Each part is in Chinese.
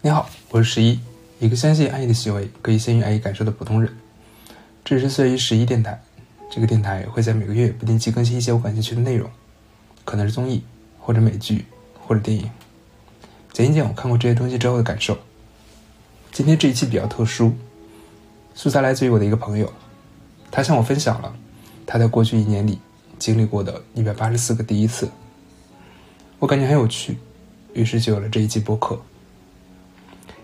你好，我是十一，一个相信爱意的行为可以先于爱意感受的普通人。这是岁于十一电台，这个电台会在每个月不定期更新一些我感兴趣的内容，可能是综艺，或者美剧，或者电影，讲一讲我看过这些东西之后的感受。今天这一期比较特殊，素材来自于我的一个朋友，他向我分享了他在过去一年里经历过的一百八十四个第一次，我感觉很有趣，于是就有了这一期播客。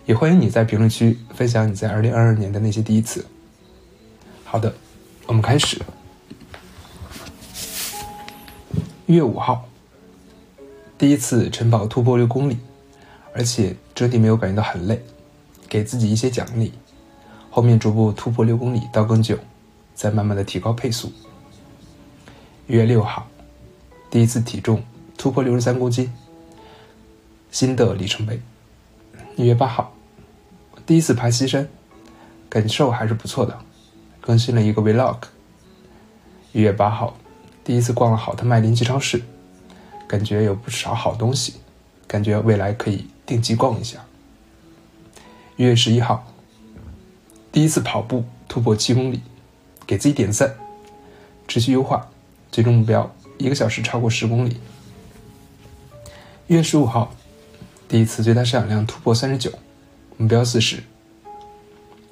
也欢迎你在评论区分享你在二零二二年的那些第一次。好的，我们开始。一月五号，第一次晨跑突破六公里，而且整体没有感觉到很累，给自己一些奖励。后面逐步突破六公里到更久，再慢慢的提高配速。一月六号，第一次体重突破六十三公斤，新的里程碑。一月八号。第一次爬西山，感受还是不错的，更新了一个 vlog。一月八号，第一次逛了好特卖临期超市，感觉有不少好东西，感觉未来可以定期逛一下。一月十一号，第一次跑步突破七公里，给自己点赞，持续优化，最终目标一个小时超过十公里。一月十五号，第一次最大摄氧量突破三十九。目标四十。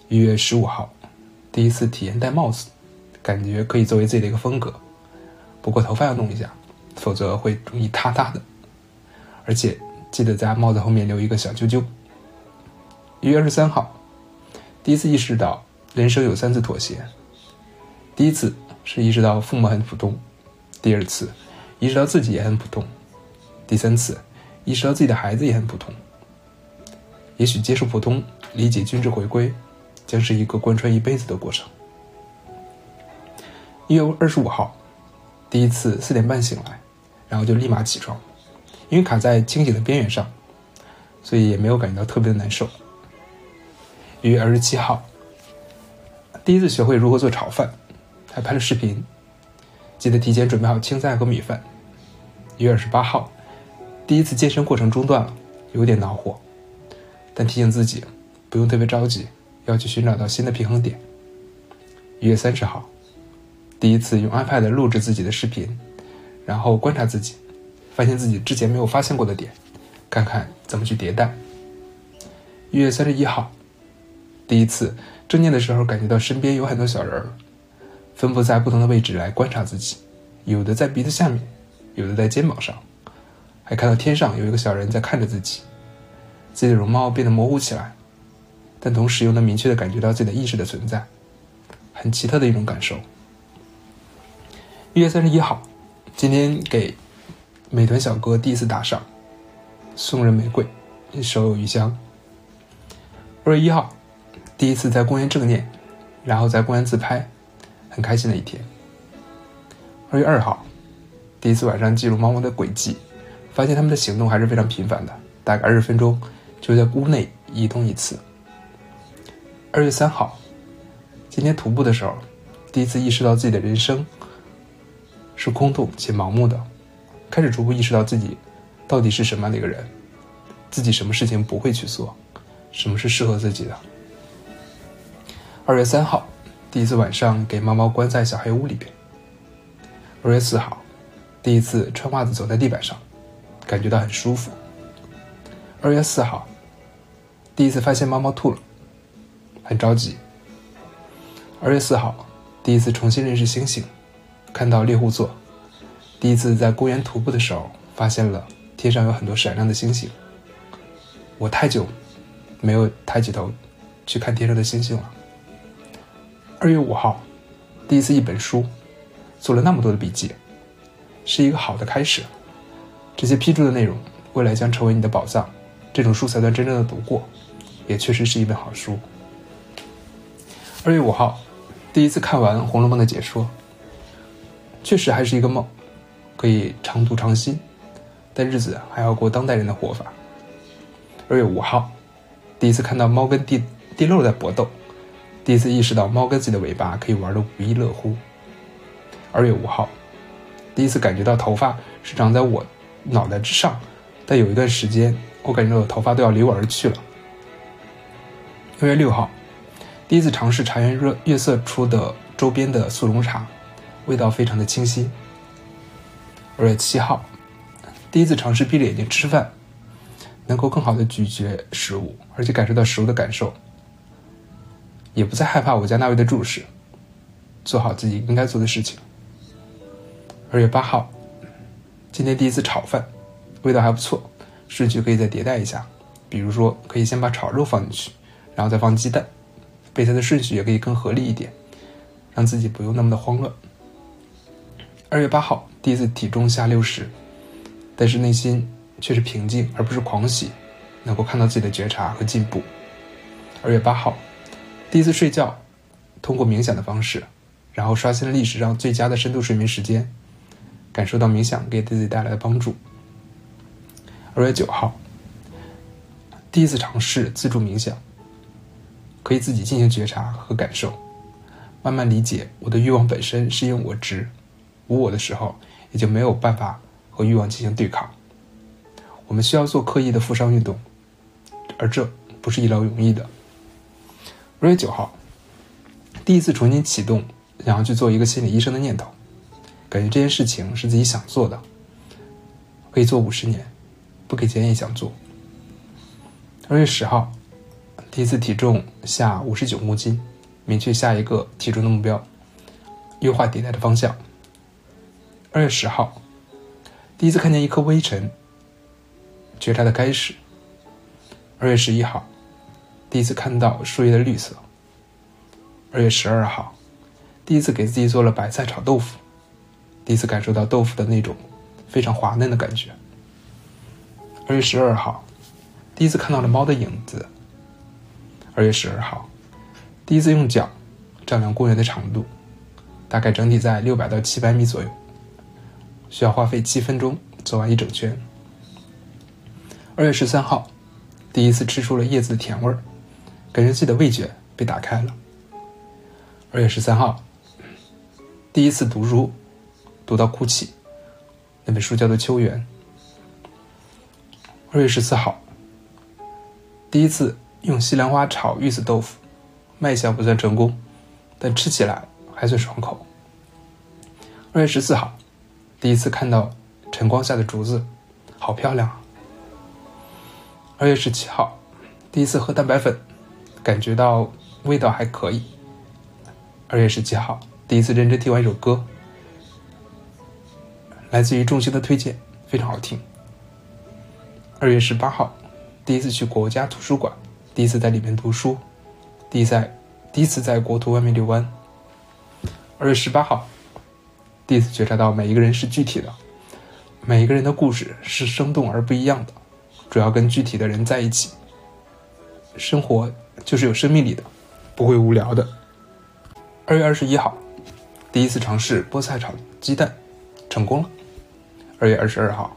一月十五号，第一次体验戴帽子，感觉可以作为自己的一个风格。不过头发要弄一下，否则会容易塌塌的。而且记得在帽子后面留一个小揪揪。一月二十三号，第一次意识到人生有三次妥协。第一次是意识到父母很普通，第二次意识到自己也很普通，第三次意识到自己的孩子也很普通。也许接受普通，理解均值回归，将是一个贯穿一辈子的过程。一月二十五号，第一次四点半醒来，然后就立马起床，因为卡在清醒的边缘上，所以也没有感觉到特别的难受。一月二十七号，第一次学会如何做炒饭，还拍了视频，记得提前准备好青菜和米饭。一月二十八号，第一次健身过程中断了，有点恼火。但提醒自己，不用特别着急，要去寻找到新的平衡点。一月三十号，第一次用 iPad 录制自己的视频，然后观察自己，发现自己之前没有发现过的点，看看怎么去迭代。一月三十一号，第一次正念的时候，感觉到身边有很多小人儿，分布在不同的位置来观察自己，有的在鼻子下面，有的在肩膀上，还看到天上有一个小人在看着自己。自己的容貌变得模糊起来，但同时又能明确的感觉到自己的意识的存在，很奇特的一种感受。一月三十一号，今天给美团小哥第一次打赏，送人玫瑰，手有余香。二月一号，第一次在公园正念，然后在公园自拍，很开心的一天。二月二号，第一次晚上记录猫猫的轨迹，发现他们的行动还是非常频繁的，大概二十分钟。就在屋内移动一次。二月三号，今天徒步的时候，第一次意识到自己的人生是空洞且盲目的，开始逐步意识到自己到底是什么样的一个人，自己什么事情不会去做，什么是适合自己的。二月三号，第一次晚上给猫猫关在小黑屋里边。二月四号，第一次穿袜子走在地板上，感觉到很舒服。二月四号。第一次发现猫猫吐了，很着急。二月四号，第一次重新认识星星，看到猎户座。第一次在公园徒步的时候，发现了天上有很多闪亮的星星。我太久没有抬起头去看天上的星星了。二月五号，第一次一本书，做了那么多的笔记，是一个好的开始。这些批注的内容，未来将成为你的宝藏。这种书才算真正的读过。也确实是一本好书。二月五号，第一次看完《红楼梦》的解说，确实还是一个梦，可以常读常新，但日子还要过当代人的活法。二月五号，第一次看到猫跟地地漏在搏斗，第一次意识到猫跟自己的尾巴可以玩的不亦乐乎。二月五号，第一次感觉到头发是长在我脑袋之上，但有一段时间我感觉到头发都要离我而去了。二月六号，第一次尝试茶园热月色出的周边的速溶茶，味道非常的清新。二月七号，第一次尝试闭着眼睛吃饭，能够更好的咀嚼食物，而且感受到食物的感受，也不再害怕我家那位的注视，做好自己应该做的事情。二月八号，今天第一次炒饭，味道还不错，顺序可以再迭代一下，比如说可以先把炒肉放进去，然后再放鸡蛋，备菜的顺序也可以更合理一点，让自己不用那么的慌乱。二月八号，第一次体重下六十，但是内心却是平静而不是狂喜，能够看到自己的觉察和进步。二月八号，第一次睡觉，通过冥想的方式，然后刷新了历史上最佳的深度睡眠时间。感受到冥想给自己带来的帮助。二月九号，第一次尝试自助冥想，可以自己进行觉察和感受，慢慢理解我的欲望本身是因为我执，无我的时候，也就没有办法和欲望进行对抗。我们需要做刻意的负伤运动，而这不是一劳永逸的。二月九号，第一次重新启动想要去做一个心理医生的念头。感觉这件事情是自己想做的，可以做五十年，不给钱也想做。二月十号，第一次体重下五十九公斤，明确下一个体重的目标，优化迭代的方向。二月十号，第一次看见一颗微尘，觉察的开始。二月十一号，第一次看到树叶的绿色。二月十二号，第一次给自己做了白菜炒豆腐。第一次感受到豆腐的那种非常滑嫩的感觉。二月十二号，第一次看到了猫的影子。二月十二号，第一次用脚丈量公园的长度，大概整体在六百到七百米左右，需要花费七分钟走完一整圈。二月十三号，第一次吃出了叶子的甜味儿，感觉自己的味觉被打开了。二月十三号，第一次读书。读到哭泣，那本书叫做《秋园》。二月十四号，第一次用西兰花炒玉子豆腐，卖相不算成功，但吃起来还算爽口。二月十四号，第一次看到晨光下的竹子，好漂亮啊。二月十七号，第一次喝蛋白粉，感觉到味道还可以。二月十七号，第一次认真听完一首歌。来自于众星的推荐，非常好听。二月十八号，第一次去国家图书馆，第一次在里面读书，第一在第一次在国图外面遛弯。二月十八号，第一次觉察到每一个人是具体的，每一个人的故事是生动而不一样的，主要跟具体的人在一起，生活就是有生命力的，不会无聊的。二月二十一号，第一次尝试菠菜炒鸡蛋，成功了。二月二十二号，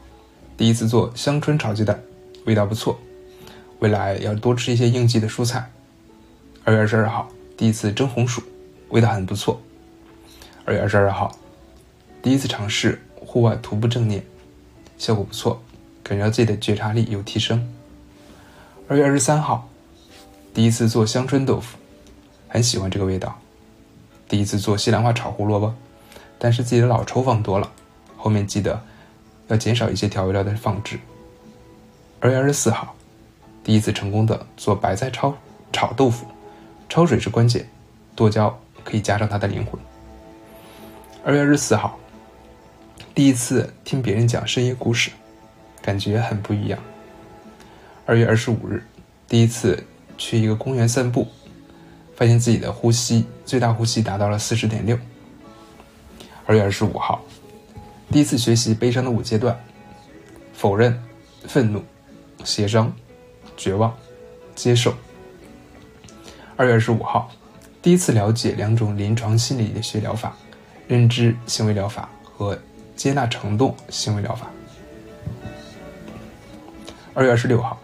第一次做香椿炒鸡蛋，味道不错。未来要多吃一些应季的蔬菜。二月二十二号，第一次蒸红薯，味道很不错。二月二十二号，第一次尝试户外徒步正念，效果不错，感觉到自己的觉察力有提升。二月二十三号，第一次做香椿豆腐，很喜欢这个味道。第一次做西兰花炒胡萝卜，但是自己的老抽放多了，后面记得。要减少一些调味料的放置。二月二十四号，第一次成功的做白菜焯炒豆腐，焯水是关键，剁椒可以加上它的灵魂。二月二十四号，第一次听别人讲深夜故事，感觉很不一样。二月二十五日，第一次去一个公园散步，发现自己的呼吸最大呼吸达到了四十点六。二月二十五号。第一次学习悲伤的五阶段：否认、愤怒、协商、绝望、接受。二月二十五号，第一次了解两种临床心理学疗法：认知行为疗法和接纳程度行为疗法。二月二十六号，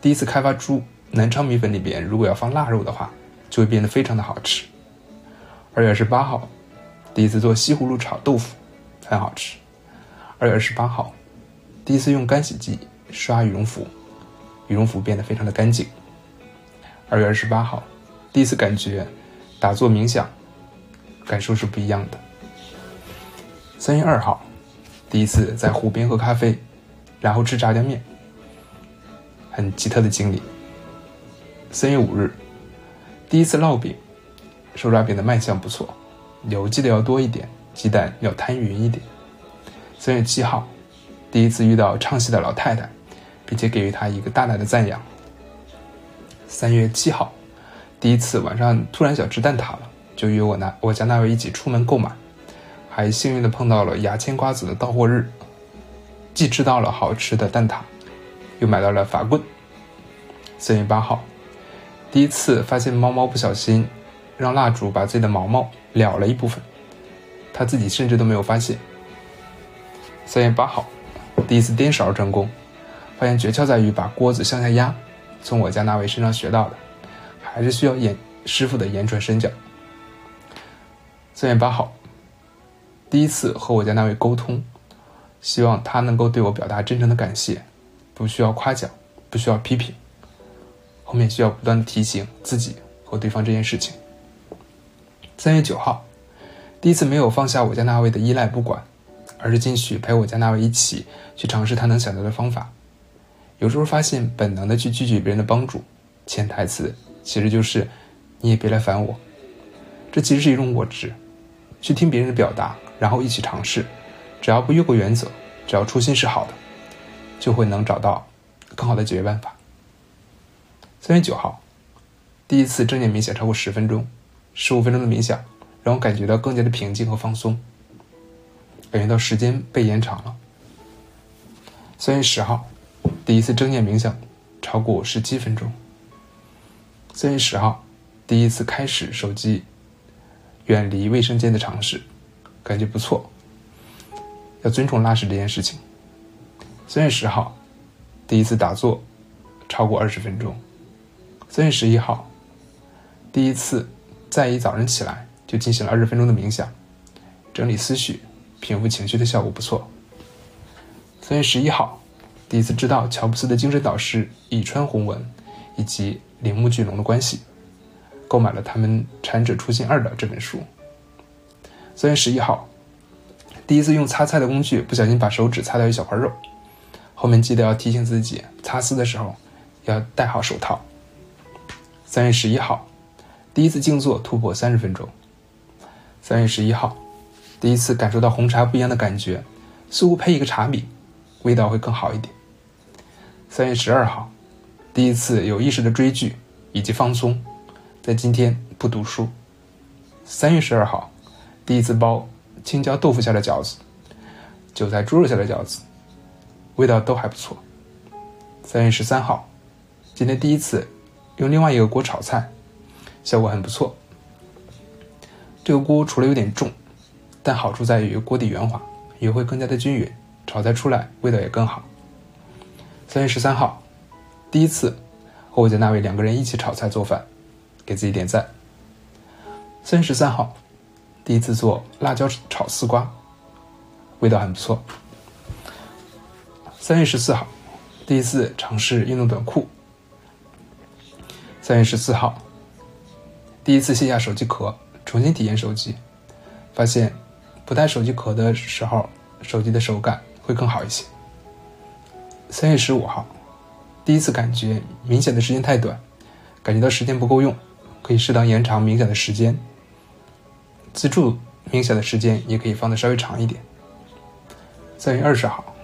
第一次开发出南昌米粉里边如果要放腊肉的话，就会变得非常的好吃。二月二十八号，第一次做西葫芦炒豆腐，很好吃。二月二十八号，第一次用干洗剂刷羽绒服，羽绒服变得非常的干净。二月二十八号，第一次感觉打坐冥想感受是不一样的。三月二号，第一次在湖边喝咖啡，然后吃炸酱面，很奇特的经历。三月五日，第一次烙饼，手抓饼的卖相不错，油记得要多一点，鸡蛋要摊匀一点。三月七号，第一次遇到唱戏的老太太，并且给予她一个大大的赞扬。三月七号，第一次晚上突然想吃蛋挞了，就约我那我家那位一起出门购买，还幸运的碰到了牙签瓜子的到货日，既吃到了好吃的蛋挞，又买到了法棍。三月八号，第一次发现猫猫不小心让蜡烛把自己的毛毛燎了一部分，他自己甚至都没有发现。三月八号，第一次颠勺成功，发现诀窍在于把锅子向下压。从我家那位身上学到的，还是需要言师傅的言传身教。三月八号，第一次和我家那位沟通，希望他能够对我表达真诚的感谢，不需要夸奖，不需要批评，后面需要不断的提醒自己和对方这件事情。三月九号，第一次没有放下我家那位的依赖不管，而是继续陪我家那位一起去尝试他能想到的方法。有时候发现本能的去拒绝别人的帮助，潜台词其实就是你也别来烦我。这其实是一种我执，去听别人的表达，然后一起尝试，只要不越过原则，只要初心是好的，就会能找到更好的解决办法。三月九号，第一次正念冥想超过十分钟，十五分钟的冥想让我感觉到更加的平静和放松，感觉到时间被延长了。三月十号。第一次正念冥想超过十七分钟。三月十号，第一次开始手机远离卫生间的尝试，感觉不错。要尊重拉屎这件事情。三月十号，第一次打坐超过二十分钟。三月十一号，第一次在一早上起来就进行了二十分钟的冥想，整理思绪、平复情绪的效果不错。三月十一号。第一次知道乔布斯的精神导师以川弘文以及铃木巨龙的关系，购买了他们《禅者初心二》的这本书。三月十一号，第一次用擦菜的工具不小心把手指擦掉一小块肉，后面记得要提醒自己擦丝的时候要戴好手套。三月十一号，第一次静坐突破三十分钟。三月十一号，第一次感受到红茶不一样的感觉，似乎配一个茶米，味道会更好一点。三月十二号，第一次有意识的追剧以及放松，在今天不读书。三月十二号，第一次包青椒豆腐馅的饺子，韭菜猪肉馅的饺子，味道都还不错。三月十三号，今天第一次用另外一个锅炒菜，效果很不错。这个锅除了有点重，但好处在于锅底圆滑，也会更加的均匀，炒菜出来味道也更好。三月十三号，第一次和我家那位两个人一起炒菜做饭，给自己点赞。三月十三号，第一次做辣椒炒丝瓜，味道很不错。三月十四号，第一次尝试运动短裤。三月十四号，第一次卸下手机壳，重新体验手机，发现不带手机壳的时候，手机的手感会更好一些。三月十五号，第一次感觉冥想的时间太短，感觉到时间不够用，可以适当延长冥想的时间。自助冥想的时间也可以放的稍微长一点。三月二十号，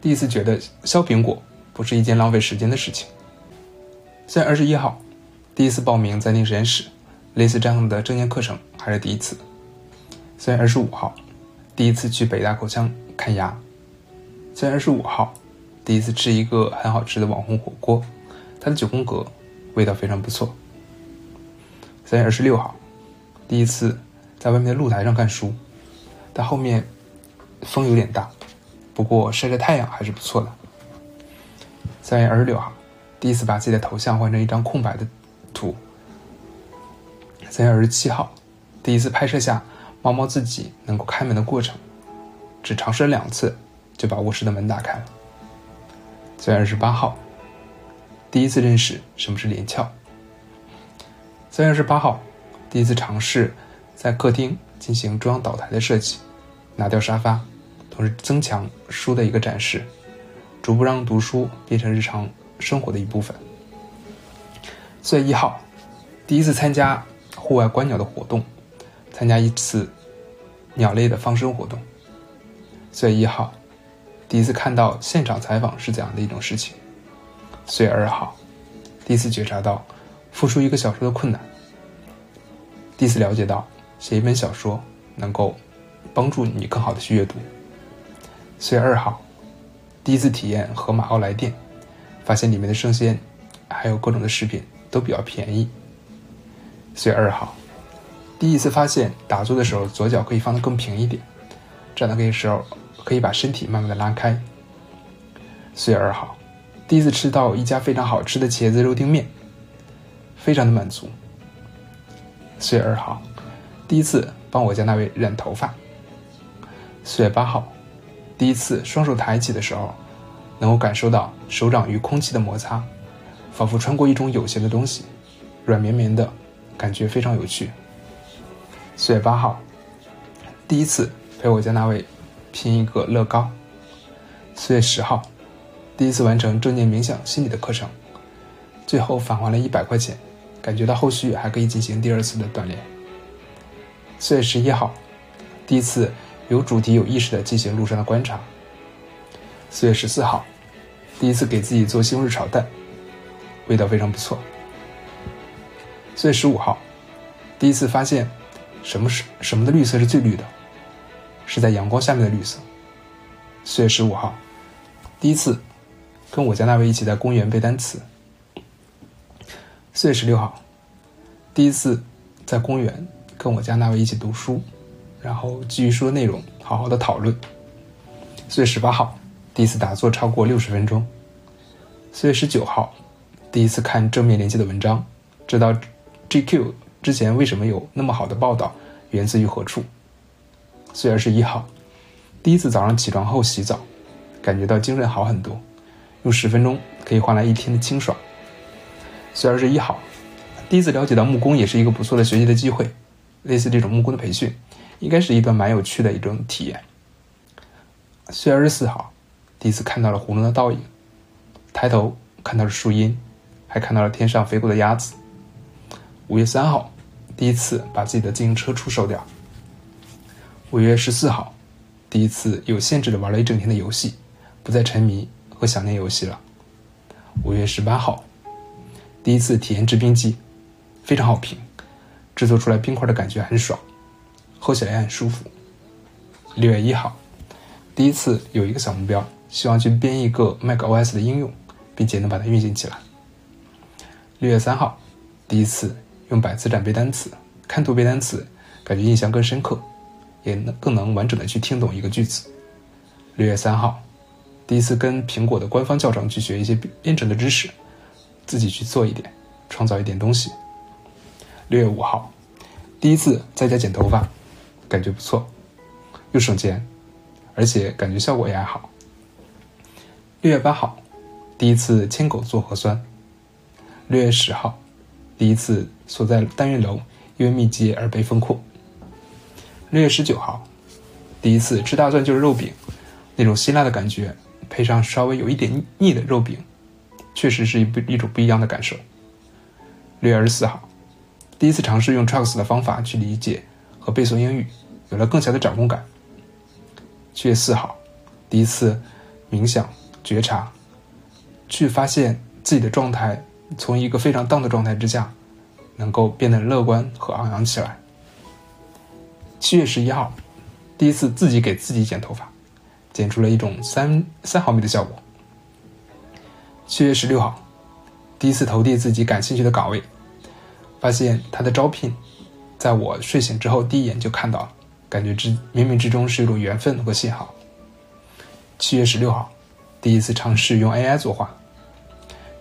第一次觉得削苹果不是一件浪费时间的事情。三月二十一号，第一次报名暂定实验室，类似这样的正念课程还是第一次。三月二十五号，第一次去北大口腔看牙。三月二十五号。第一次吃一个很好吃的网红火锅，它的九宫格味道非常不错。三月二十六号，第一次在外面的露台上看书，但后面风有点大，不过晒晒太阳还是不错的。三月二十六号，第一次把自己的头像换成一张空白的。三月二十七号，第一次拍摄下猫猫自己能够开门的过程，只尝试了两次就把卧室的门打开了。三月二十八号，第一次认识什么是连翘，三月二十八号，第一次尝试在客厅进行中央岛台的设计，拿掉沙发，同时增强书的一个展示，逐步让读书变成日常生活的一部分。四月一号，第一次参加户外观鸟的活动，参加一次鸟类的放生活动。四月一号，第一次看到现场采访是怎样的一种事情。四月二号，第一次觉察到复述一个小说的困难。第一次了解到写一本小说能够帮助你更好的去阅读。四月二号，第一次体验盒马奥莱店，发现里面的生鲜还有各种的食品都比较便宜。四月二号，第一次发现打坐的时候左脚可以放得更平一点，这样的时候可以把身体慢慢的拉开。四月二号。第一次吃到一家非常好吃的茄子肉丁面，非常的满足。四月二号，第一次帮我家那位染头发。四月八号，第一次双手抬起的时候，能够感受到手掌与空气的摩擦，仿佛穿过一种有形的东西，软绵绵的，感觉非常有趣。四月八号，第一次陪我家那位拼一个乐高。四月十号。第一次完成正念冥想心理的课程，最后返还了一百块钱，感觉到后续还可以进行第二次的锻炼。四月十一号，第一次有主题有意识的进行路上的观察。四月十四号，第一次给自己做西红柿炒蛋，味道非常不错。四月十五号，第一次发现什么是什么的绿色是最绿的，是在阳光下面的绿色。四月十五号，第一次。跟我家那位一起在公园背单词。四月十六号，第一次在公园跟我家那位一起读书，然后基于书的内容好好的讨论。四月十八号，第一次打坐超过六十分钟。四月十九号，第一次看正面连接的文章，知道 GQ 之前为什么有那么好的报道，源自于何处。四月二十一号，第一次早上起床后洗澡，感觉到精神好很多。用十分钟可以换来一天的清爽。四月二十一号，第一次了解到木工也是一个不错的学习的机会，类似这种木工的培训，应该是一段蛮有趣的一种体验。四月二十四号，第一次看到了湖中的倒影，抬头看到了树荫，还看到了天上飞过的鸭子。五月三号，第一次把自己的自行车出售掉。五月十四号，第一次有限制的玩了一整天的游戏，不再沉迷。和想念游戏了。五月十八号，第一次体验制冰机，非常好评，制作出来冰块的感觉很爽，喝起来也很舒服。六月一号，第一次有一个小目标，希望去编一个 macOS 的应用，并且能把它运行起来。六月三号，第一次用百词斩背单词，看图背单词，感觉印象更深刻，也能更能完整的去听懂一个句子。六月三号。第一次跟苹果的官方教程去学一些编程的知识，自己去做一点，创造一点东西。六月五号，第一次在家剪头发，感觉不错，又省钱，而且感觉效果也还好。六月八号，第一次牵狗做核酸。六月十号，第一次所在单元楼因为密集而被封控。六月十九号，第一次吃大蒜就是肉饼，那种辛辣的感觉。配上稍微有一点腻的肉饼，确实是一不一种不一样的感受。六月二十四号，第一次尝试用 Trucks 的方法去理解和背诵英语，有了更强的掌控感。七月四号，第一次冥想觉察，去发现自己的状态从一个非常 down 的状态之下，能够变得乐观和昂扬起来。七月十一号，第一次自己给自己剪头发。剪出了一种三三毫米的效果。七月十六号，第一次投递自己感兴趣的岗位，发现他的招聘，在我睡醒之后第一眼就看到了，感觉之冥冥之中是一种缘分和信号。七月十六号，第一次尝试用 AI 作画。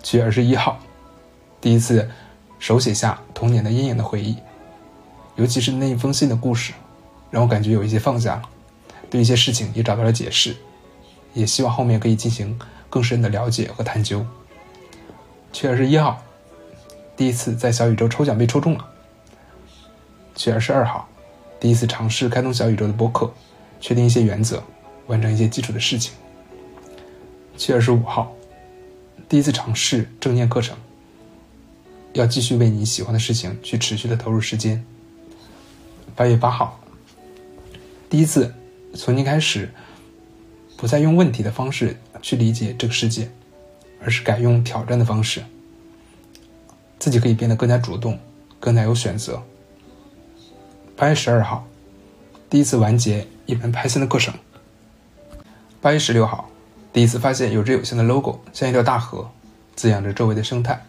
七月二十一号，第一次手写下童年的阴影的回忆，尤其是那一封信的故事，让我感觉有一些放下了。对一些事情也找到了解释，也希望后面可以进行更深的了解和探究。七月二十一号，第一次在小宇宙抽奖被抽中了。七月二十二号，第一次尝试开通小宇宙的播客，确定一些原则，完成一些基础的事情。七月二十五号，第一次尝试正念课程，要继续为你喜欢的事情去持续的投入时间。八月八号，第一次从今开始，不再用问题的方式去理解这个世界，而是改用挑战的方式，自己可以变得更加主动，更加有选择。八月十二号，第一次完结一门 Python 的课程。八月十六号，第一次发现有着有限的 logo 像一条大河，滋养着周围的生态。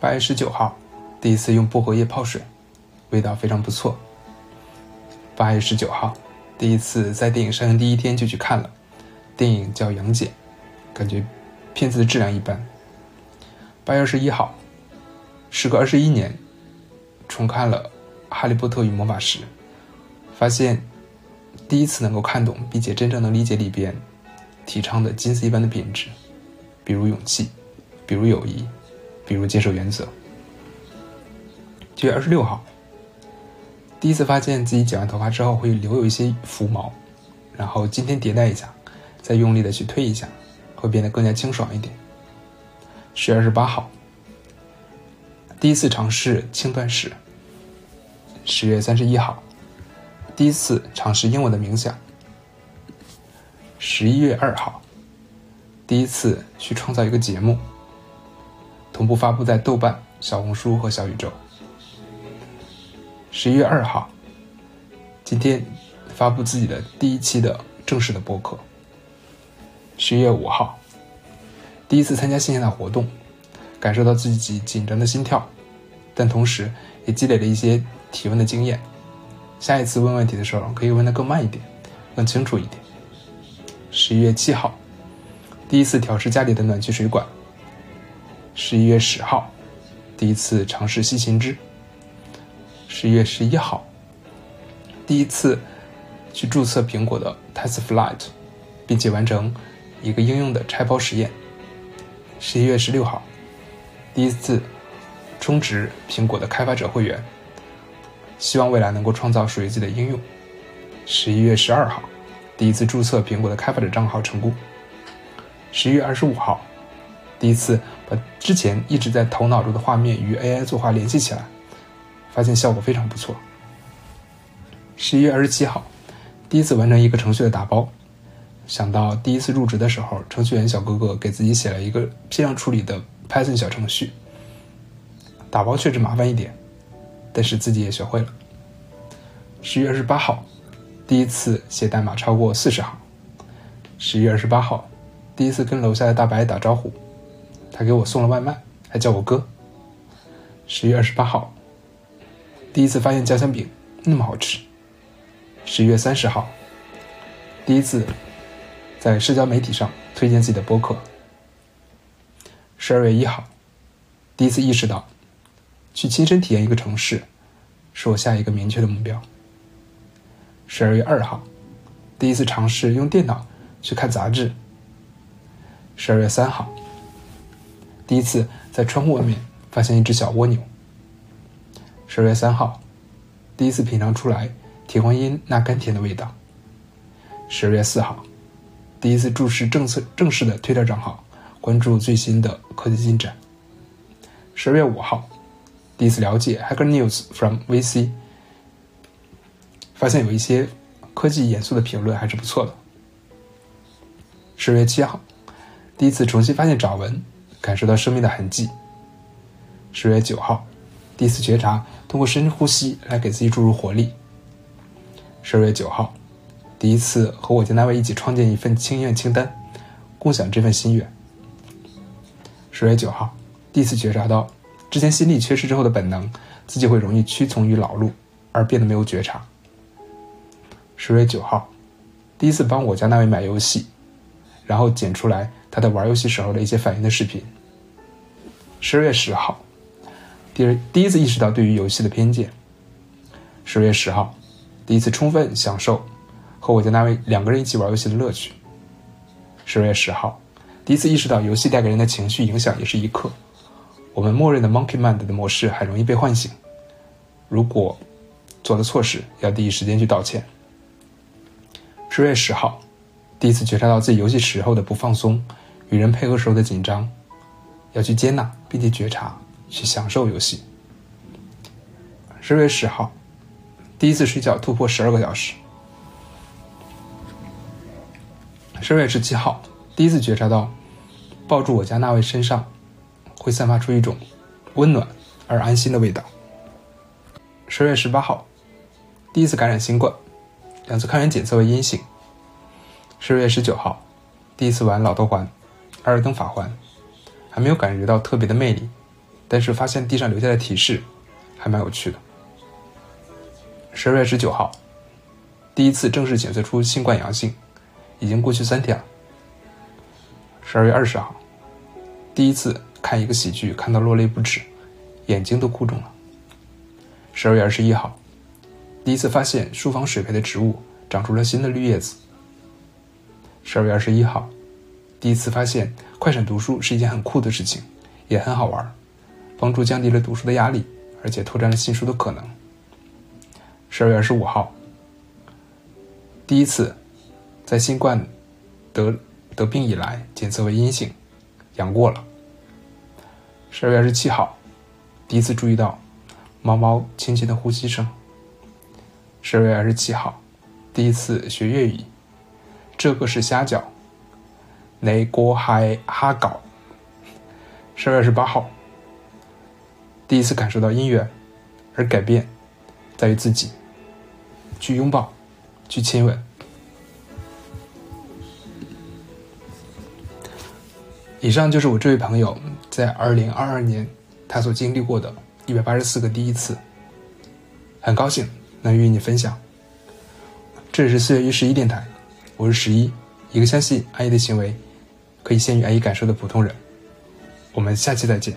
八月十九号，第一次用薄荷叶泡水，味道非常不错。八月十九号，第一次在电影上映第一天就去看了，电影叫《杨戬》，感觉片子的质量一般。八月二十一号，时隔二十一年，重看了。《哈利波特与魔法石》，发现第一次能够看懂并且真正能理解里边提倡的金丝一般的品质，比如勇气，比如友谊，比如接受原则。九月二十六号，第一次发现自己剪完头发之后会留有一些浮毛，然后今天迭代一下，再用力的去推一下，会变得更加清爽一点。十月二十八号，第一次尝试轻断食。十月三十一号，第一次尝试英文的冥想。十一月二号，第一次去创造一个节目，同步发布在豆瓣、小红书和小宇宙。十一月二号，今天发布自己的第一期的正式的播客。十一月五号，第一次参加线下的活动，感受到自己紧张的心跳，但同时也积累了一些。提问的经验，下一次问问题的时候可以问的更慢一点，更清楚一点。十一月七号，第一次调试家里的暖气水管。十一月十号，第一次尝试西芹汁。十一月十一号，第一次去注册苹果的 TestFlight，并且完成一个应用的拆包实验。十一月十六号，第一次充值苹果的开发者会员。希望未来能够创造属于自己的应用。十一月十二号，第一次注册苹果的开发者账号成功。十一月二十五号，第一次把之前一直在头脑中的画面与 AI 作画联系起来，发现效果非常不错。十一月二十七号，第一次完成一个程序的打包，想到第一次入职的时候，程序员小哥哥给自己写了一个批量处理的 Python 小程序，打包确实麻烦一点。但是自己也学会了。十月二十八号，第一次写代码超过四十行。十月二十八号，第一次跟楼下的大白打招呼，他给我送了外卖，还叫我哥。十月二十八号，第一次发现家乡饼那么好吃。十月三十号，第一次在社交媒体上推荐自己的播客。十二月一号，第一次意识到。去亲身体验一个城市，是我下一个明确的目标。十二月二号，第一次尝试用电脑去看杂志。十二月三号，第一次在窗户外面发现一只小蜗牛。十二月三号，第一次品尝出来铁观音那甘甜的味道。十二月四号，第一次注视政策正式的推特账号，关注最新的科技进展。十二月五号。第一次了解 Hacker News from VC，发现有一些科技严肃的评论还是不错的。十月七号，第一次重新发现爪纹，感受到生命的痕迹。十月九号，第一次觉察通过深呼吸来给自己注入活力。十二月九号，第一次和我家那位一起创建一份心愿清单，共享这份心愿。十月九号，第一次觉察到。之前心力缺失之后的本能，自己会容易屈从于老路，而变得没有觉察。十月九号，第一次帮我家那位买游戏，然后剪出来他在玩游戏时候的一些反应的视频。十二月十号，第第一次意识到对于游戏的偏见。十二月十号，第一次充分享受和我家那位两个人一起玩游戏的乐趣。十二月十号，第一次意识到游戏带给人的情绪影响也是一刻。我们默认的 Monkey Mind 的模式很容易被唤醒。如果做了错事，要第一时间去道歉。十月十号，第一次觉察到自己游戏时候的不放松，与人配合时候的紧张，要去接纳并且觉察，去享受游戏。十月十号，第一次睡觉突破十二个小时。十月十七号，第一次觉察到抱住我家那位身上会散发出一种温暖而安心的味道。十月十八号，第一次感染新冠。两次抗原检测为阴性。十月十九号，第一次玩老头环、艾尔登法环，还没有感觉到特别的魅力，但是发现地上留下的提示还蛮有趣的。十二月十九号，第一次正式检测出新冠阳性，已经过去三天了。十二月二十号，第一次看一个喜剧看到落泪不止，眼睛都哭肿了。十二月二十一号。第一次发现书房水培的植物长出了新的绿叶子。十二月二十一号，第一次发现快闪读书是一件很酷的事情，也很好玩，帮助降低了读书的压力，而且拓展了新书的可能。十二月二十五号，第一次在新冠得得病以来检测为阴性，阳过了。十二月二十七号，第一次注意到猫猫轻轻的呼吸声。十二月二十七号，第一次学粤语，这个是虾饺。内锅还哈搞。十二月二十八号，第一次感受到音乐，而改变在于自己，去拥抱，去亲吻。以上就是我这位朋友在二零二二年他所经历过的一百八十四个第一次，很高兴。能与你分享。这里是四月一十一电台，我是十一，一个相信爱的行为可以先于阿姨感受的普通人。我们下期再见。